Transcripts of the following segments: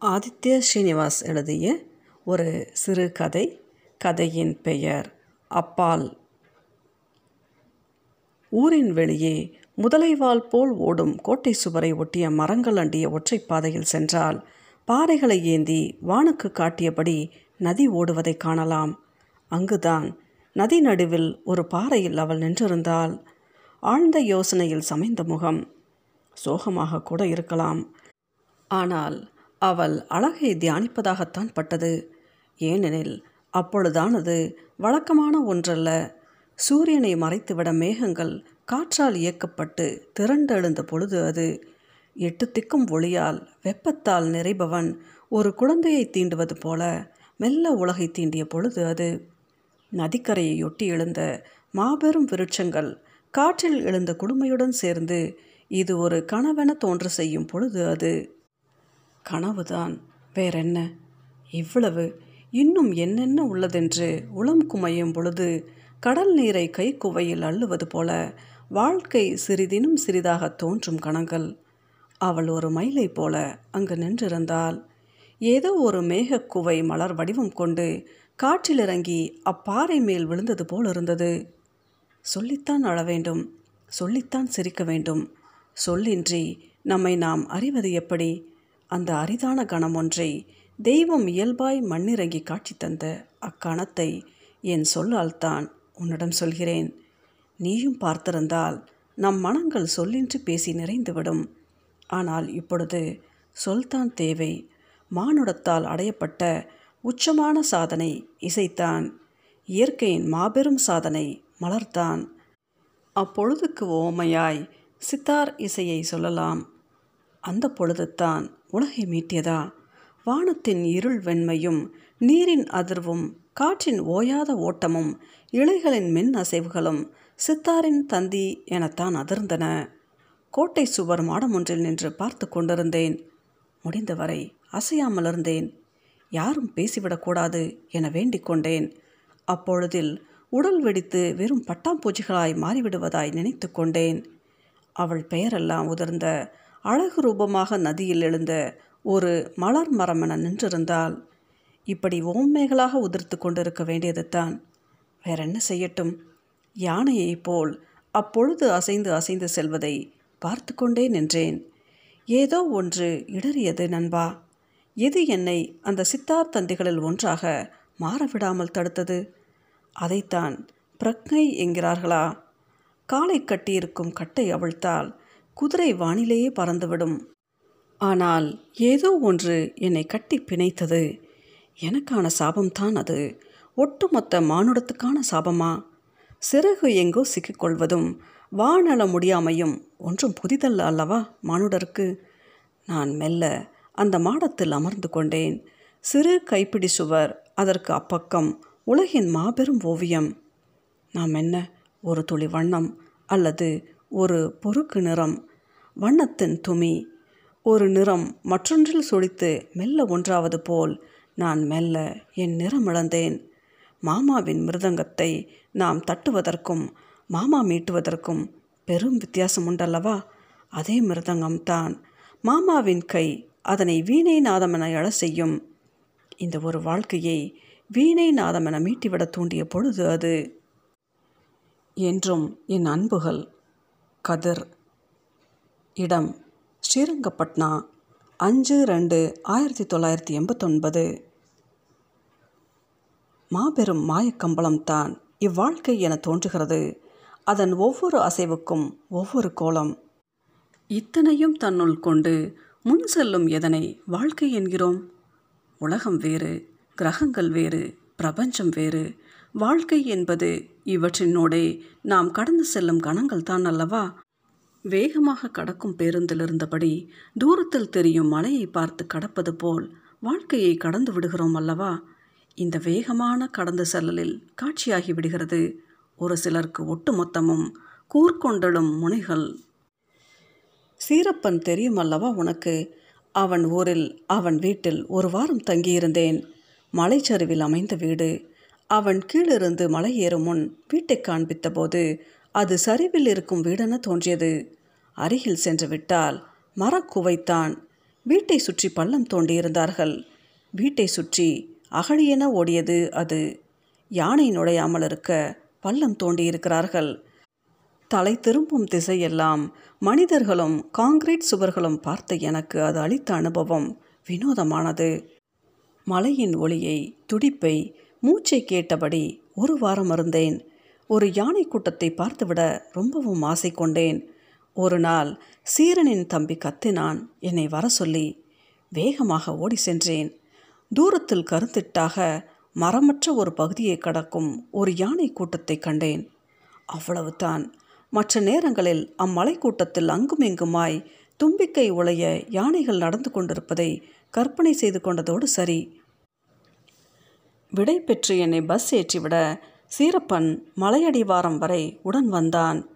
ஆதித்ய ஸ்ரீனிவாஸ் எழுதிய ஒரு சிறு கதை கதையின் பெயர் அப்பால். ஊரின் வெளியே முதலைவால் போல் ஓடும் கோட்டை சுவரை ஒட்டிய மரங்கள் அண்டிய ஒற்றைப் பாதையில் சென்றால் பாறைகளை ஏந்தி வானுக்கு காட்டியபடி நதி ஓடுவதை காணலாம். அங்குதான் நதி நடுவில் ஒரு பாறையில் அவள் நின்றிருந்தாள். ஆழ்ந்த யோசனையில் சமைந்த முகம் சோகமாக கூட இருக்கலாம். ஆனால் அவள் அழகை தியானிப்பதாகத்தான் பட்டது. ஏனெனில் அப்பொழுதான் அது வழக்கமான ஒன்றல்ல. சூரியனை மறைத்துவிட மேகங்கள் காற்றால் இயக்கப்பட்டு திரண்டெழுந்த பொழுது அது. எட்டு திக்கும் ஒளியால் வெப்பத்தால் நிறைபவன் ஒரு குழந்தையை தீண்டுவது போல மெல்ல உலகை தீண்டிய பொழுது அது. நதிக்கரையொட்டி எழுந்த மாபெரும் விருட்சங்கள் காற்றில் எழுந்த குளுமையுடன் சேர்ந்து இது ஒரு கனவென தோன்ற செய்யும் பொழுது அது. கனவுதான். வேறென்ன? இவ்வளவு. இன்னும் என்னென்ன உள்ளதென்று உளம் குமையும் பொழுது கடல் நீரை கைக்குவையில் அள்ளுவது போல வாழ்க்கை சிறிதினும் சிறிதாக தோன்றும் கணங்கள். அவள் ஒரு மயிலை போல அங்கு நின்றிருந்தாள். ஏதோ ஒரு மேகக்குவை மலர் வடிவம் கொண்டு காற்றிலிறங்கி அப்பாறை மேல் விழுந்தது போல் இருந்தது. சொல்லித்தான் அழ வேண்டும். சொல்லித்தான் சிரிக்க வேண்டும். சொல்லின்றி நம்மை நாம் அறிவது எப்படி? அந்த அரிதான கணம் ஒன்றை தெய்வம் இயல்பாய் மண்ணிறங்கி காட்சி தந்த அக்கணத்தை என் சொல்லால்தான் உன்னிடம் சொல்கிறேன். நீயும் பார்த்திருந்தால் நம் மனங்கள் சொல்லின்றி பேசி நிறைந்துவிடும். ஆனால் இப்பொழுது சொல்தான் தேவை. மானுடத்தால் அடையப்பட்ட உச்சமான சாதனை இசைத்தான். இயற்கையின் மாபெரும் சாதனை மலர்தான். அப்பொழுதுக்கு ஓமையாய் சித்தார் இசையை சொல்லலாம். அந்த பொழுதுத்தான் உலகை மீட்டியதா? வானத்தின் இருள் வெண்மையும் நீரின் அதிர்வும் காற்றின் ஓயாத ஓட்டமும் இலைகளின் மின் அசைவுகளும் சித்தாரின் தந்தி எனத்தான் அதிர்ந்தன. கோட்டை சுவர் மாடம் ஒன்றில் நின்று பார்த்து கொண்டிருந்தேன். முடிந்தவரை அசையாமல் இருந்தேன். யாரும் பேசிவிடக்கூடாது என வேண்டிக் கொண்டேன். அப்பொழுதில் உடல் வெடித்து வெறும் பட்டாம்பூச்சிகளாய் மாறிவிடுவதாய் நினைத்து கொண்டேன். அவள் பெயரெல்லாம் உதிர்ந்த அழகு ரூபமாக நதியில் எழுந்த ஒரு மலர் மரமென நின்றிருந்தால் இப்படி ஓம்மைகளாக உதிர்த்து கொண்டிருக்க வேண்டியது தான் வேற என்ன செய்யட்டும்? யானையைப் போல் அப்பொழுது அசைந்து அசைந்து செல்வதை பார்த்து கொண்டே நின்றேன். ஏதோ ஒன்று இடறியது நண்பா. எது என்னை அந்த சித்தார் தந்திகளில் ஒன்றாக மாறவிடாமல் தடுத்தது? அதைத்தான் பிரக்ஞை என்கிறார்களா? காலை கட்டியிருக்கும் கட்டை அவிழ்த்தால் குதிரை வானிலேயே பறந்துவிடும். ஆனால் ஏதோ ஒன்று என்னை கட்டி பிணைத்தது. எனக்கான சாபம்தான் அது. ஒட்டுமொத்த மானுடத்துக்கான சாபமா? சிறகு எங்கோ சிக்கிக்கொள்வதும் வானள முடியாமையும் ஒன்றும் புதிதல்ல அல்லவா மானுடருக்கு? நான் மெல்ல அந்த மாடத்தில் அமர்ந்து கொண்டேன். சிறு கைப்பிடி சுவர் அதற்கு அப்பக்கம் உலகின் மாபெரும் ஓவியம். நாம் என்ன ஒரு துளி வண்ணம் அல்லது ஒரு பொறுக்கு நிறம்? வண்ணத்தின் துமி. ஒரு நிறம் மற்றொன்றில் சுழித்து மெல்ல ஒன்றாவது போல் நான் மெல்ல என் நிறம் இழந்தேன். மாமாவின் மிருதங்கத்தை நாம் தட்டுவதற்கும் மாமா மீட்டுவதற்கும் பெரும் வித்தியாசம் உண்டல்லவா? அதே மிருதங்கம்தான் மாமாவின் கை அதனை வீணை நாதமென எழ செய்யும். இந்த ஒரு வாழ்க்கையை வீணை நாதமென மீட்டிவிட தூண்டிய பொழுது அது. என்றும் என் அன்புகள் கதிர். இடம் ஸ்ரீரங்கப்பட்னா அஞ்சு ரெண்டு ஆயிரத்தி தொள்ளாயிரத்தி எண்பத்தொன்பது. மாபெரும் மாயக்கம்பளம்தான் இவ்வாழ்க்கை என தோன்றுகிறது. அதன் ஒவ்வொரு அசைவுக்கும் ஒவ்வொரு கோலம். இத்தனையும் தன்னுள் கொண்டு முன் செல்லும் எதனை வாழ்க்கை என்கிறோம்? உலகம் வேறு கிரகங்கள் வேறு பிரபஞ்சம் வேறு. வாழ்க்கை என்பது இவற்றினோடே நாம் கடந்து செல்லும் கணங்கள் தான் அல்லவா? வேகமாக கடக்கும் பேருந்தில் இருந்தபடி தூரத்தில் தெரியும் மலையை பார்த்து கடப்பது போல் வாழ்க்கையை கடந்து விடுகிறோம் அல்லவா? இந்த வேகமான கடந்து செல்லலில் காட்சியாகி விடுகிறது ஒரு சிலருக்கு ஒட்டுமொத்தமும் கூர்கொண்டலும் முனைகள். சீரப்பன் தெரியும் அல்லவா உனக்கு? அவன் ஊரில் அவன் வீட்டில் ஒரு வாரம் தங்கியிருந்தேன். மலைச்சரிவில் அமைந்த வீடு. அவன் கீழிருந்து மலை ஏறும் முன் வீட்டை காண்பித்த போது அது சரிவில் இருக்கும் வீடென தோன்றியது. அருகில் சென்று விட்டால் மரக்குவைத்தான். வீட்டை சுற்றி பள்ளம் தோண்டியிருந்தார்கள். வீட்டை சுற்றி அகழியென ஓடியது அது. யானை நுழையாமல் இருக்க பள்ளம் தோண்டியிருக்கிறார்கள். தலை திரும்பும் திசையெல்லாம் மனிதர்களும் காங்கிரீட் சுவர்களும் பார்த்த எனக்கு அது அளித்த அனுபவம் வினோதமானது. மலையின் ஒளியை துடிப்பை மூச்சை கேட்டபடி ஒரு வாரம் இருந்தேன். ஒரு யானை கூட்டத்தை பார்த்துவிட ரொம்பவும் ஆசை கொண்டேன். ஒரு நாள் சீரனின் தம்பி கத்தினான். என்னை வர சொல்லி வேகமாக ஓடி சென்றேன். தூரத்தில் கருத்திட்டாக மரமற்ற ஒரு பகுதியை கடக்கும் ஒரு யானை கூட்டத்தை கண்டேன். அவ்வளவுதான். மற்ற நேரங்களில் அம்மலை கூட்டத்தில் அங்குமிங்குமாய் தும்பிக்கை உளைய யானைகள் நடந்து கொண்டிருப்பதை கற்பனை செய்து கொண்டதோடு சரி. விடை பெற்று என்னை பஸ் ஏற்றிவிட சீரப்பன் மலையடிவாரம் வரை உடன் வந்தான்.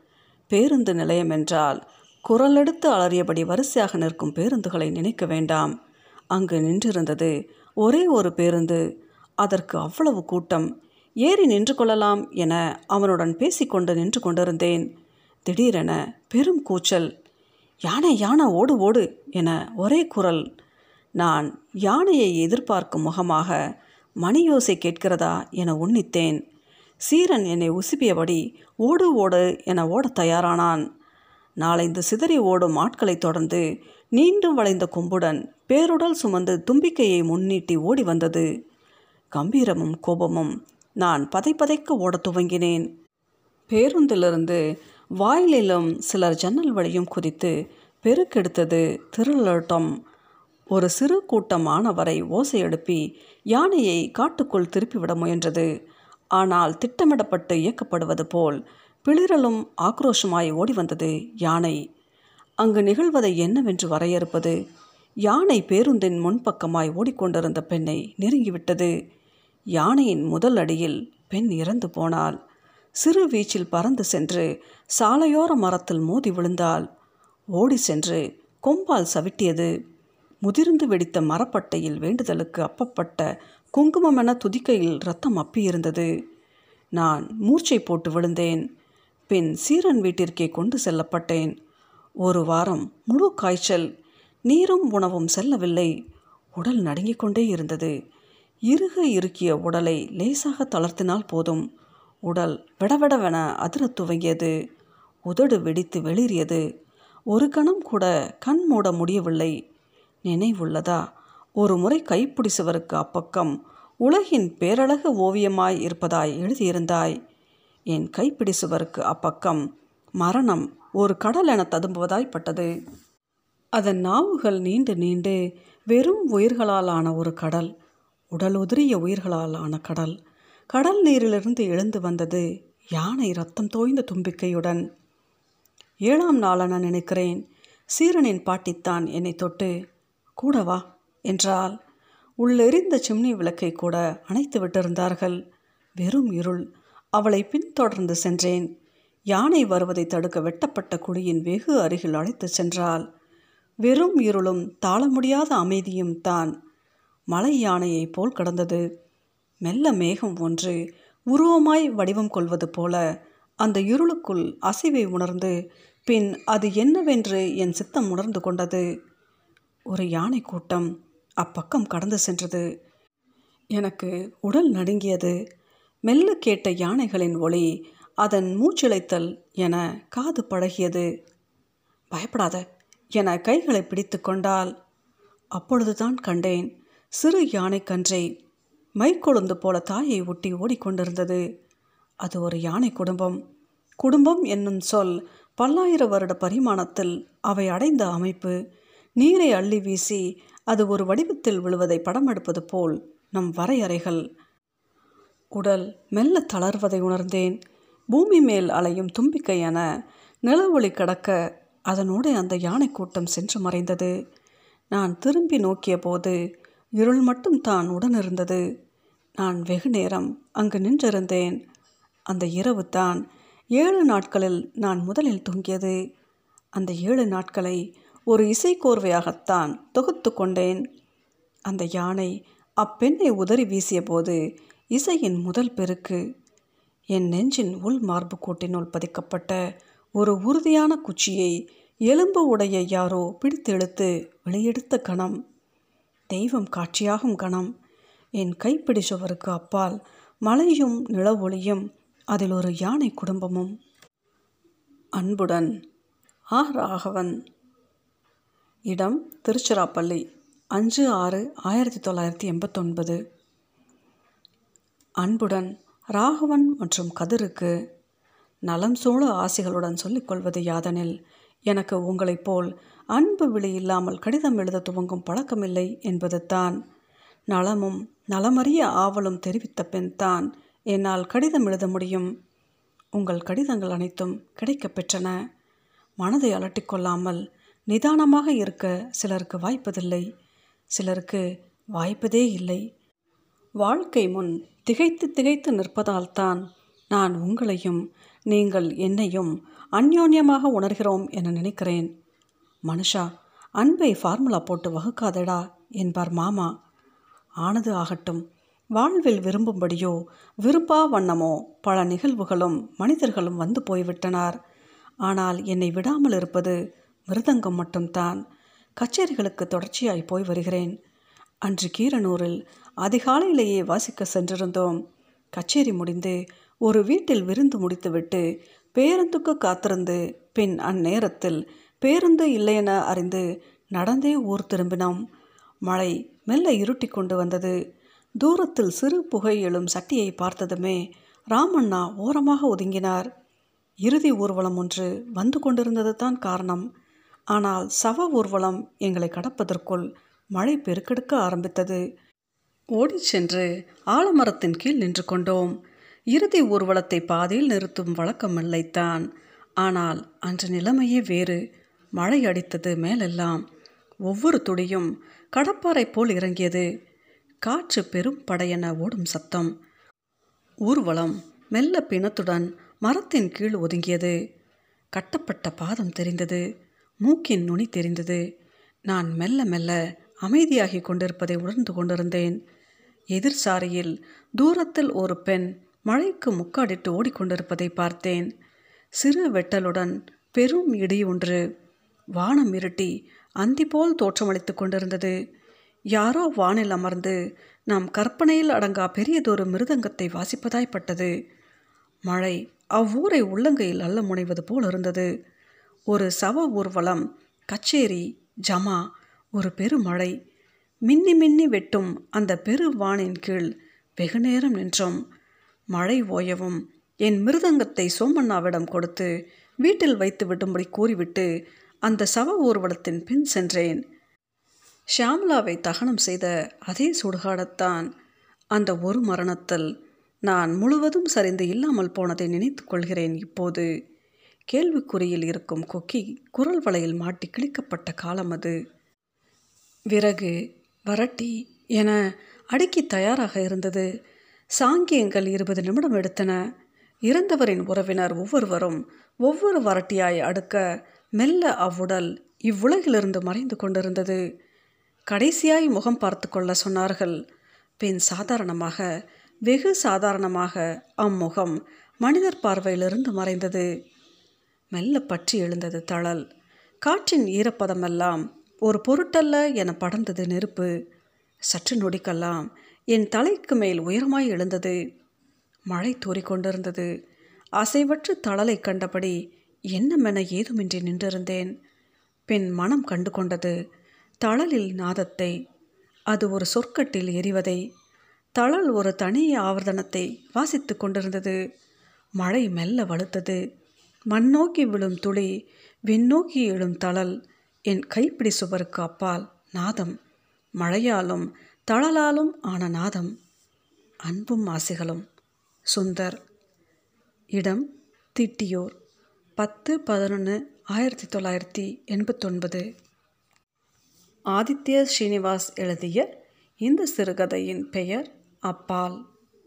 பேருந்து நிலையம் என்றால் குரலெடுத்து அலறியபடி வரிசையாக நிற்கும் பேருந்துகளை நினைக்க வேண்டாம். அங்கு நின்றிருந்தது ஒரே ஒரு பேருந்து. அதற்கு அவ்வளவு கூட்டம். ஏறி நின்று கொள்ளலாம் என அவனுடன் பேசிக்கொண்டு நின்று கொண்டிருந்தேன். திடீரென பெரும் கூச்சல். யானை யானை ஓடு ஓடு என ஒரே குரல். நான் யானையை எதிர்பார்க்கும் முகமாக மணியோசை கேட்கிறதா என உன்னித்தேன். சீரன் என்னை உசுப்பியபடி ஓடு ஓடு என ஓடத் தயாரானான். நாளைந்து சிதறி ஓடும் ஆட்களைத் தொடர்ந்து நீண்டும் வளைந்த கொம்புடன் பேருடல் சுமந்து தும்பிக்கையை முன்னீட்டி ஓடி வந்தது. கம்பீரமும் கோபமும் நான் பதைப்பதைக்க ஓடத் துவங்கினேன். பேருந்திலிருந்து வாயிலிலும் சிலர் ஜன்னல் வழியும் குதித்து பெருக்கெடுத்தது திருளட்டம் ஒரு சிறு கூட்டம் ஆனவரை ஓசை எழுப்பி யானையை காட்டுக்குள் திருப்பிவிட முயன்றது. ஆனால் திட்டமிடப்பட்டு இயக்கப்படுவது போல் பிளிரலும் ஆக்ரோஷமாய் ஓடி வந்தது யானை. அங்கு நிகழ்வதை என்னவென்று வரையறுப்பது? யானை பேருந்தின் முன்பக்கமாய் ஓடிக்கொண்டிருந்த பெண்ணை நெருங்கிவிட்டது. யானையின் முதல் அடியில் பெண் இறந்து போனாள். சிறு வீச்சில் பறந்து சென்று சாலையோர மரத்தில் மோதி விழுந்தாள். ஓடி சென்று கொம்பால் சவிட்டியது. முதிர்ந்து வெடித்த மரப்பட்டையில் வேண்டுதலுக்கு அப்பப்பட்ட குங்குமமென துதிக்கையில் ரத்தம் அப்பியிருந்தது. நான் மூர்ச்சை போட்டு விழுந்தேன். பின் சீரன் வீட்டிற்கே கொண்டு செல்லப்பட்டேன். ஒரு வாரம் முழு காய்ச்சல் நீரும் உணவும் செல்லவில்லை. உடல் நடுங்கிக் கொண்டே இருந்தது. இறுக இறுக்கிய உடலை லேசாக தளர்த்தினால் போதும். உடல் விடவிடவென அதிரத் துவங்கியது. உதடு வெடித்து வெளிறியது. ஒரு கணம் கூட கண் மூட முடியவில்லை. நினைவுள்ளதா? ஒரு முறை கைப்பிடிசவருக்கு அப்பக்கம் உலகின் பேரழகு ஓவியமாய் இருப்பதாய் எழுதியிருந்தாய். என் கைப்பிடிசுவருக்கு அப்பக்கம் மரணம் ஒரு கடல் என ததும்புவதாய்ப்பட்டது அதன் நாவுகள் நீண்டு நீண்டு வெறும் உயிர்களால் ஆன ஒரு கடல் உடல் உதிரிய உயிர்களால் ஆன கடல் கடல் நீரிலிருந்து எழுந்து வந்தது யானை ரத்தம் தோய்ந்த தும்பிக்கையுடன். ஏழாம் நாளென நினைக்கிறேன். சீரனின் பாட்டித்தான் என்னை தொட்டு கூட வா என்றால் உள்ளெறிந்த சிம்னி விளக்கை கூட அணைத்து விட்டிருந்தார்கள். வெறும் இருள். அவளை பின்தொடர்ந்து சென்றேன். யானை வருவதை தடுக்க வெட்டப்பட்ட குழியின் வெகு அருகில் அழைத்து சென்றால் வெறும் இருளும் தாழ முடியாத அமைதியும் தான். மலை யானையைப் போல் கடந்தது. மெல்ல மேகம் ஒன்று உருவமாய் வடிவம் கொள்வது போல அந்த இருளுக்குள் அசைவை உணர்ந்து பின் அது என்னவென்று என் சித்தம் உணர்ந்து கொண்டது. ஒரு யானை கூட்டம் அப்பக்கம் கடந்து சென்றது. எனக்கு உடல் நடுங்கியது. மெல்ல கேட்ட யானைகளின் ஒளி அதன் மூச்சிழைத்தல் என காது பழகியது பயப்படாத என கைகளை பிடித்து கொண்டால் அப்பொழுதுதான் கண்டேன் சிறு யானை கன்றை மைக்கொழுந்து போல தாயை ஒட்டி ஓடிக்கொண்டிருந்தது. அது ஒரு யானை குடும்பம். குடும்பம் என்னும் சொல் பல்லாயிர வருட பரிமாணத்தில் அவை அடைந்த அமைப்பு. நீரை அள்ளி வீசி அது ஒரு வடிவத்தில் விழுவதை படம் எடுப்பது போல் நம் வரையறைகள். உடல் மெல்ல தளர்வதை உணர்ந்தேன். பூமி மேல் அலையும் தும்பிக்கை என நிலவொளி கடக்க அதனோடு அந்த யானை கூட்டம் சென்று மறைந்தது. நான் திரும்பி நோக்கிய போது இருள் மட்டும் தான் உடனிருந்தது. நான் வெகு நேரம் அங்கு நின்றிருந்தேன். அந்த இரவு தான் ஏழு நாட்களில் நான் முதலில் தூங்கியது. அந்த ஏழு நாட்களை ஒரு இசைக்கோர்வையாகத்தான் தொகுத்து கொண்டேன். அந்த யானை அப்பெண்ணை உதறி வீசியபோது இசையின் முதல் பெருக்கு என் நெஞ்சின் உள் மார்பு கோட்டினுள் பதிக்கப்பட்ட ஒரு உறுதியான குச்சியை எலும்பு உடைய யாரோ பிடித்தெழுத்து வெளியெடுத்த கணம். தெய்வம் காட்சியாகும் கணம். என் கைப்பிடி சுவருக்கு அப்பால் மலையும் நிலவொளியும் அதில் ஒரு யானை குடும்பமும். அன்புடன் ஆ ராகவன். இடம் திருச்சிராப்பள்ளி அஞ்சு ஆறு ஆயிரத்தி தொள்ளாயிரத்தி எண்பத்தொன்பது. அன்புடன் ராகவன் மற்றும் கதிருக்கு நலம் சூழ ஆசைகளுடன் சொல்லிக்கொள்வது யாதெனில் எனக்கு உங்களைப் போல் அன்பு விழி இல்லாமல் கடிதம் எழுத துவங்கும் பழக்கமில்லை என்பது தான். நலமும் நலமறிய ஆவலும் தெரிவித்த பின் தான் என்னால் கடிதம் எழுத முடியும். உங்கள் கடிதங்கள் அனைத்தும் கிடைக்கப் பெற்றன. மனதை அலட்டிக்கொள்ளாமல் நிதானமாக இருக்க சிலருக்கு வாய்ப்பதில்லை சிலருக்கு வாய்ப்பதே இல்லை. வாழ்க்கை முன் திகைத்து திகைத்து நிற்பதால்தான் நான் உங்களையும் நீங்கள் என்னையும் அந்யோன்யமாக உணர்கிறோம் என நினைக்கிறேன். மனுஷா அன்பை ஃபார்முலா போட்டு வகுக்காதடா என்பார் மாமா. ஆனது ஆகட்டும் வாழ்வில் விரும்பும்படியோ விருப்பா வண்ணமோ பல நிகழ்வுகளும் மனிதர்களும் வந்து போய்விட்டனர். ஆனால் என்னை விடாமல் இருப்பது மிருதங்கம் மட்டும்தான். கச்சேரிகளுக்கு தொடர்ச்சியாய் போய் வருகிறேன். அன்று கீரனூரில் அதிகாலையிலேயே வாசிக்க சென்றிருந்தோம். கச்சேரி முடிந்து ஒரு வீட்டில் விருந்து முடித்துவிட்டு பேருந்துக்கு காத்திருந்து பின் அந்நேரத்தில் பேருந்து இல்லையென அறிந்து நடந்தே ஊர் திரும்பினோம். மழை மெல்ல இருட்டி கொண்டு வந்தது. தூரத்தில் சிறு புகை எழும் சட்டியை பார்த்ததுமே ராமண்ணா ஓரமாக ஒதுங்கினார். இறுதி ஊர்வலம் ஒன்று வந்து கொண்டிருந்தது தான் காரணம். ஆனால் சவ ஊர்வலம் எங்களை கடப்பதற்குள் மழை பெருக்கெடுக்க ஆரம்பித்தது. ஓடி சென்று ஆலமரத்தின் கீழ் நின்று கொண்டோம். இறுதி ஊர்வலத்தை பாதியில் நிறுத்தும் வழக்கமில்லைத்தான் ஆனால் அன்று நிலைமையே வேறு. மழை அடித்தது மேலெல்லாம். ஒவ்வொரு துடியும் கடப்பாறை போல் இறங்கியது. காற்று பெரும் படையென ஓடும் சத்தம். ஊர்வலம் மெல்ல பிணத்துடன் மரத்தின் கீழ் ஒதுங்கியது. கட்டப்பட்ட பாதம் தெரிந்தது. மூக்கின் நுனி தெரிந்தது. நான் மெல்ல மெல்ல அமைதியாகி கொண்டிருப்பதை உணர்ந்து கொண்டிருந்தேன். எதிர் சாரியில் தூரத்தில் ஒரு பெண் மழைக்கு முக்காடிட்டு ஓடிக்கொண்டிருப்பதை பார்த்தேன். சிறு வெட்டலுடன் பெரும் இடி ஒன்று வானம் இருட்டி அந்தி போல் தோற்றமளித்து கொண்டிருந்தது. யாரோ வானில் அமர்ந்து நாம் கற்பனையில் அடங்கா பெரியதொரு மிருதங்கத்தை வாசிப்பதாய்ப்பட்டது. மழை அவ்வூரை உள்ளங்கையில் அல்ல முனைவது போல் இருந்தது. ஒரு சவ ஊர்வலம் கச்சேரி ஜமா ஒரு பெருமழை. மின்னி மின்னி வெட்டும் அந்த பெரு வானின் கீழ் வெகுநேரம் நின்றோம். மழை ஓயவும் என் மிருதங்கத்தை சோமண்ணாவிடம் கொடுத்து வீட்டில் வைத்து விடும்படி கூறிவிட்டு அந்த சவ ஊர்வலத்தின் பின் சென்றேன். ஷியாம்லாவை தகனம் செய்த அதே சுடுகாடத்தான் அந்த ஒரு மரணத்தில் நான் முழுவதும் சரிந்து இல்லாமல் போனதை நினைத்து கொள்கிறேன் இப்போது. கேள்விக்குறியில் இருக்கும் கொக்கி குரல் வலையில் மாட்டி கிழிக்கப்பட்ட காலம் அது. விறகு வரட்டி என அடுக்கி தயாராக இருந்தது. சாங்கியங்கள் இருபது நிமிடம் எடுத்தன. இறந்தவரின் உறவினர் ஒவ்வொருவரும் ஒவ்வொரு வரட்டியாய் அடுக்க மெல்ல அவ்வுடல் இவ்வுலகிலிருந்து மறைந்து கொண்டிருந்தது. கடைசியாய் முகம் பார்த்து கொள்ள சொன்னார்கள் பின் சாதாரணமாக வெகு சாதாரணமாக அம்முகம் மனிதர் பார்வையிலிருந்து மறைந்தது. மெல்ல பற்றி எழுந்தது தழல் காற்றின் ஈரப்பதமெல்லாம் ஒரு பொருட்டல்ல என படர்ந்தது நெருப்பு. சற்று நொடிக்கெல்லாம் என் தலைக்கு மேல் உயரமாய் எழுந்தது. மழை தூறிக்கொண்டிருந்தது. அசைவற்று தளலை கண்டபடி என்னமென ஏதுமின்றி நின்றிருந்தேன். பின் மனம் கண்டு கொண்டது தளலில் நாதத்தை அது ஒரு சொற்கட்டில் எரிவதை. தளல் ஒரு தனி ஆவர்த்தனத்தை வாசித்து கொண்டிருந்தது. மழை மெல்ல வலுத்தது. மண்ணோக்கி விழும் துளி விண்ணோக்கி எழும் தளல் என் கைப்பிடி சுவருக்கு அப்பால் நாதம். மழையாலும் தளலாலும் ஆன நாதம். அன்பும் ஆசைகளும். சுந்தர். இடம் திட்டியோர். பத்து பதினொன்று ஆயிரத்தி தொள்ளாயிரத்தி எண்பத்தொன்பது. ஆதித்ய ஸ்ரீனிவாஸ் எழுதிய இந்த சிறுகதையின் பெயர் அப்பால்.